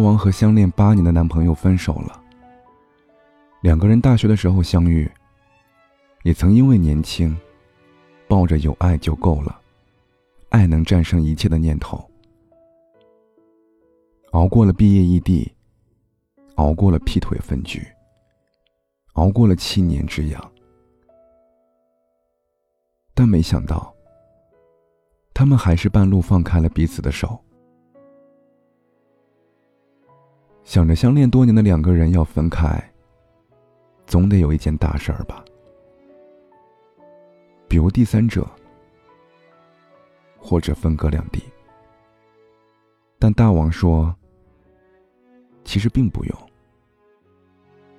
王和相恋八年的男朋友分手了。两个人大学的时候相遇，也曾因为年轻，抱着有爱就够了，爱能战胜一切的念头，熬过了毕业异地，熬过了劈腿分居，熬过了七年之痒，但没想到，他们还是半路放开了彼此的手。想着相恋多年的两个人要分开，总得有一件大事儿吧，比如第三者，或者分隔两地。但大王说，其实并不用，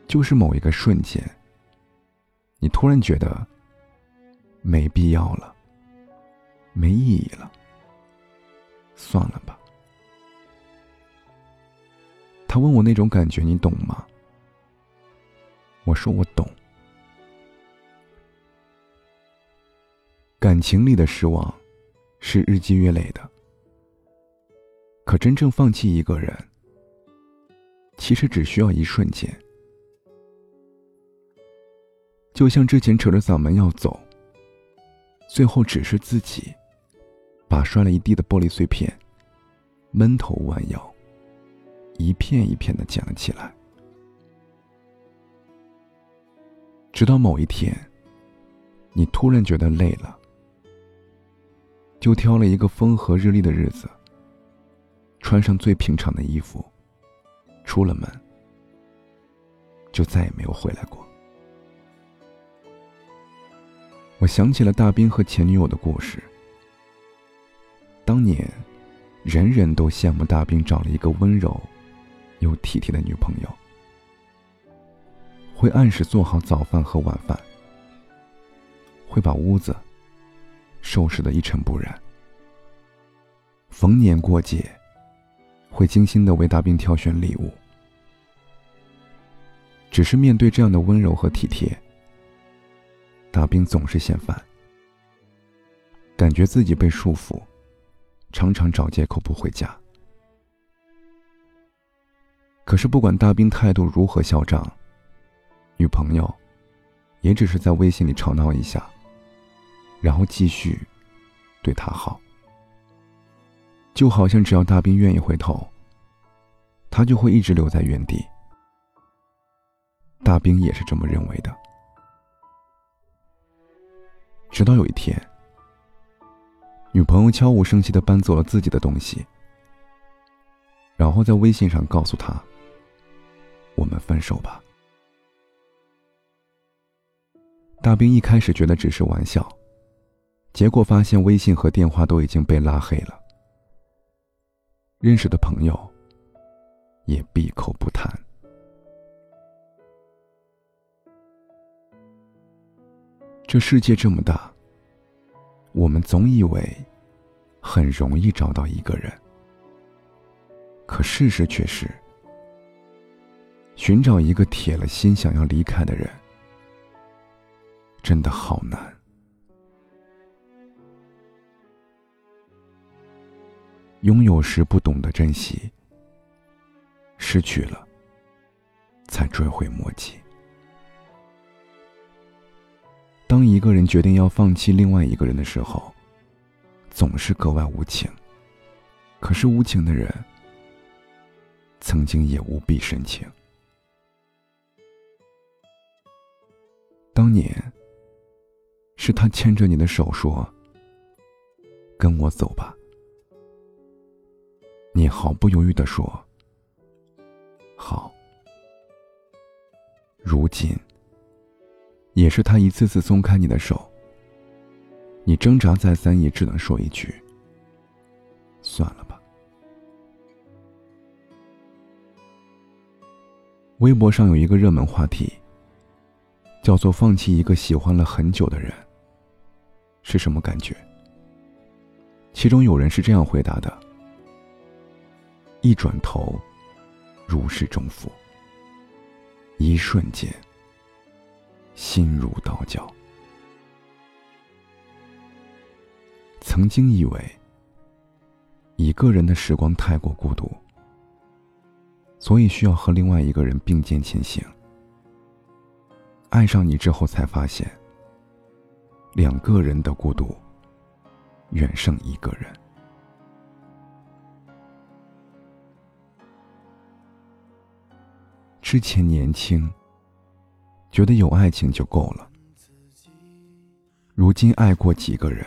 就是某一个瞬间，你突然觉得没必要了，没意义了，算了吧。他问我那种感觉，你懂吗？我说我懂。感情里的失望是日积月累的，可真正放弃一个人，其实只需要一瞬间。就像之前扯着嗓门要走，最后只是自己把摔了一地的玻璃碎片闷头弯腰。一片一片的捡了起来，直到某一天，你突然觉得累了，就挑了一个风和日丽的日子，穿上最平常的衣服，出了门，就再也没有回来过。我想起了大兵和前女友的故事，当年，人人都羡慕大兵找了一个温柔。又体贴的女朋友，会按时做好早饭和晚饭，会把屋子收拾的一尘不染。逢年过节，会精心的为大兵挑选礼物。只是面对这样的温柔和体贴，大兵总是嫌烦，感觉自己被束缚，常常找借口不回家。可是，不管大兵态度如何嚣张，女朋友也只是在微信里吵闹一下，然后继续对他好。就好像只要大兵愿意回头，他就会一直留在原地。大兵也是这么认为的。直到有一天，女朋友悄无声息的搬走了自己的东西，然后在微信上告诉他。我们分手吧。大兵一开始觉得只是玩笑，结果发现微信和电话都已经被拉黑了，认识的朋友也闭口不谈。这世界这么大，我们总以为很容易找到一个人，可事实却是。寻找一个铁了心想要离开的人，真的好难。拥有时不懂得珍惜，失去了才追悔莫及。当一个人决定要放弃另外一个人的时候，总是格外无情。可是无情的人，曾经也无比深情。当年，是他牵着你的手说：“跟我走吧。”你毫不犹豫的说：“好。”如今，也是他一次次松开你的手，你挣扎再三，也只能说一句：“算了吧。”微博上有一个热门话题。叫做放弃一个喜欢了很久的人，是什么感觉？其中有人是这样回答的：一转头，如释重负；一瞬间，心如刀绞。曾经以为，一个人的时光太过孤独，所以需要和另外一个人并肩前行。爱上你之后，才发现，两个人的孤独远胜一个人。之前年轻，觉得有爱情就够了。如今爱过几个人，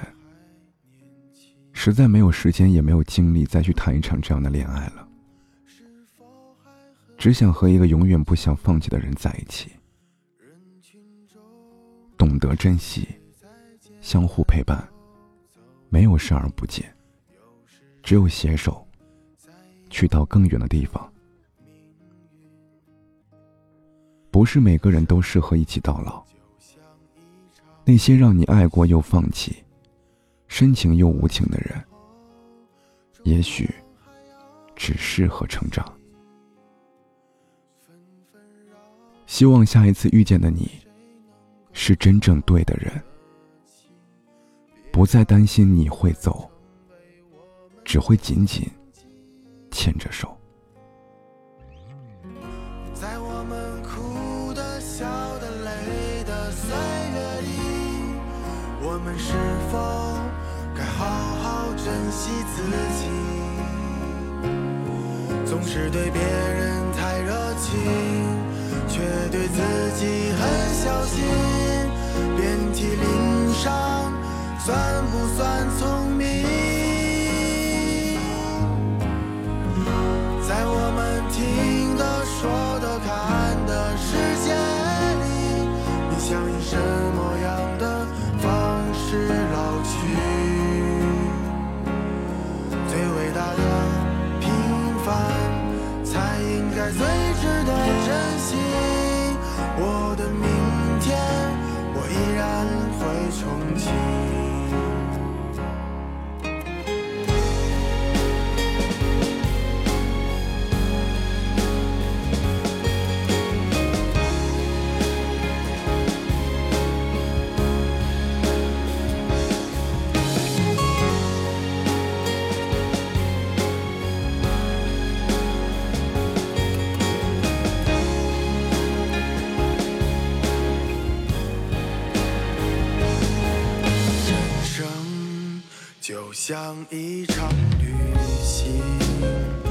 实在没有时间，也没有精力再去谈一场这样的恋爱了。只想和一个永远不想放弃的人在一起，懂得珍惜，相互陪伴，没有视而不见，只有携手去到更远的地方。不是每个人都适合一起到老。那些让你爱过又放弃、深情又无情的人，也许只适合成长。希望下一次遇见的你，是真正对的人，不再担心你会走，只会紧紧牵着手。在我们哭的、笑的、累的岁月里我们是否该好好珍惜自己？总是对别人太热情，却对自己很小心。遍体鳞伤，算不算聪明？在我们听的、说的、看的世界里，你想以什么样的方式？老去，最伟大的平凡，才应该最就像一场旅行，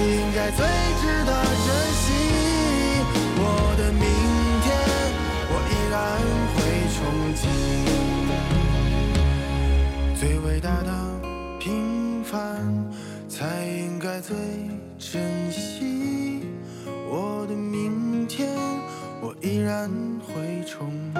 应该最值得珍惜，我的明天，我依然会憧憬。最伟大的平凡，才应该最珍惜。我的明天，我依然会憧憬。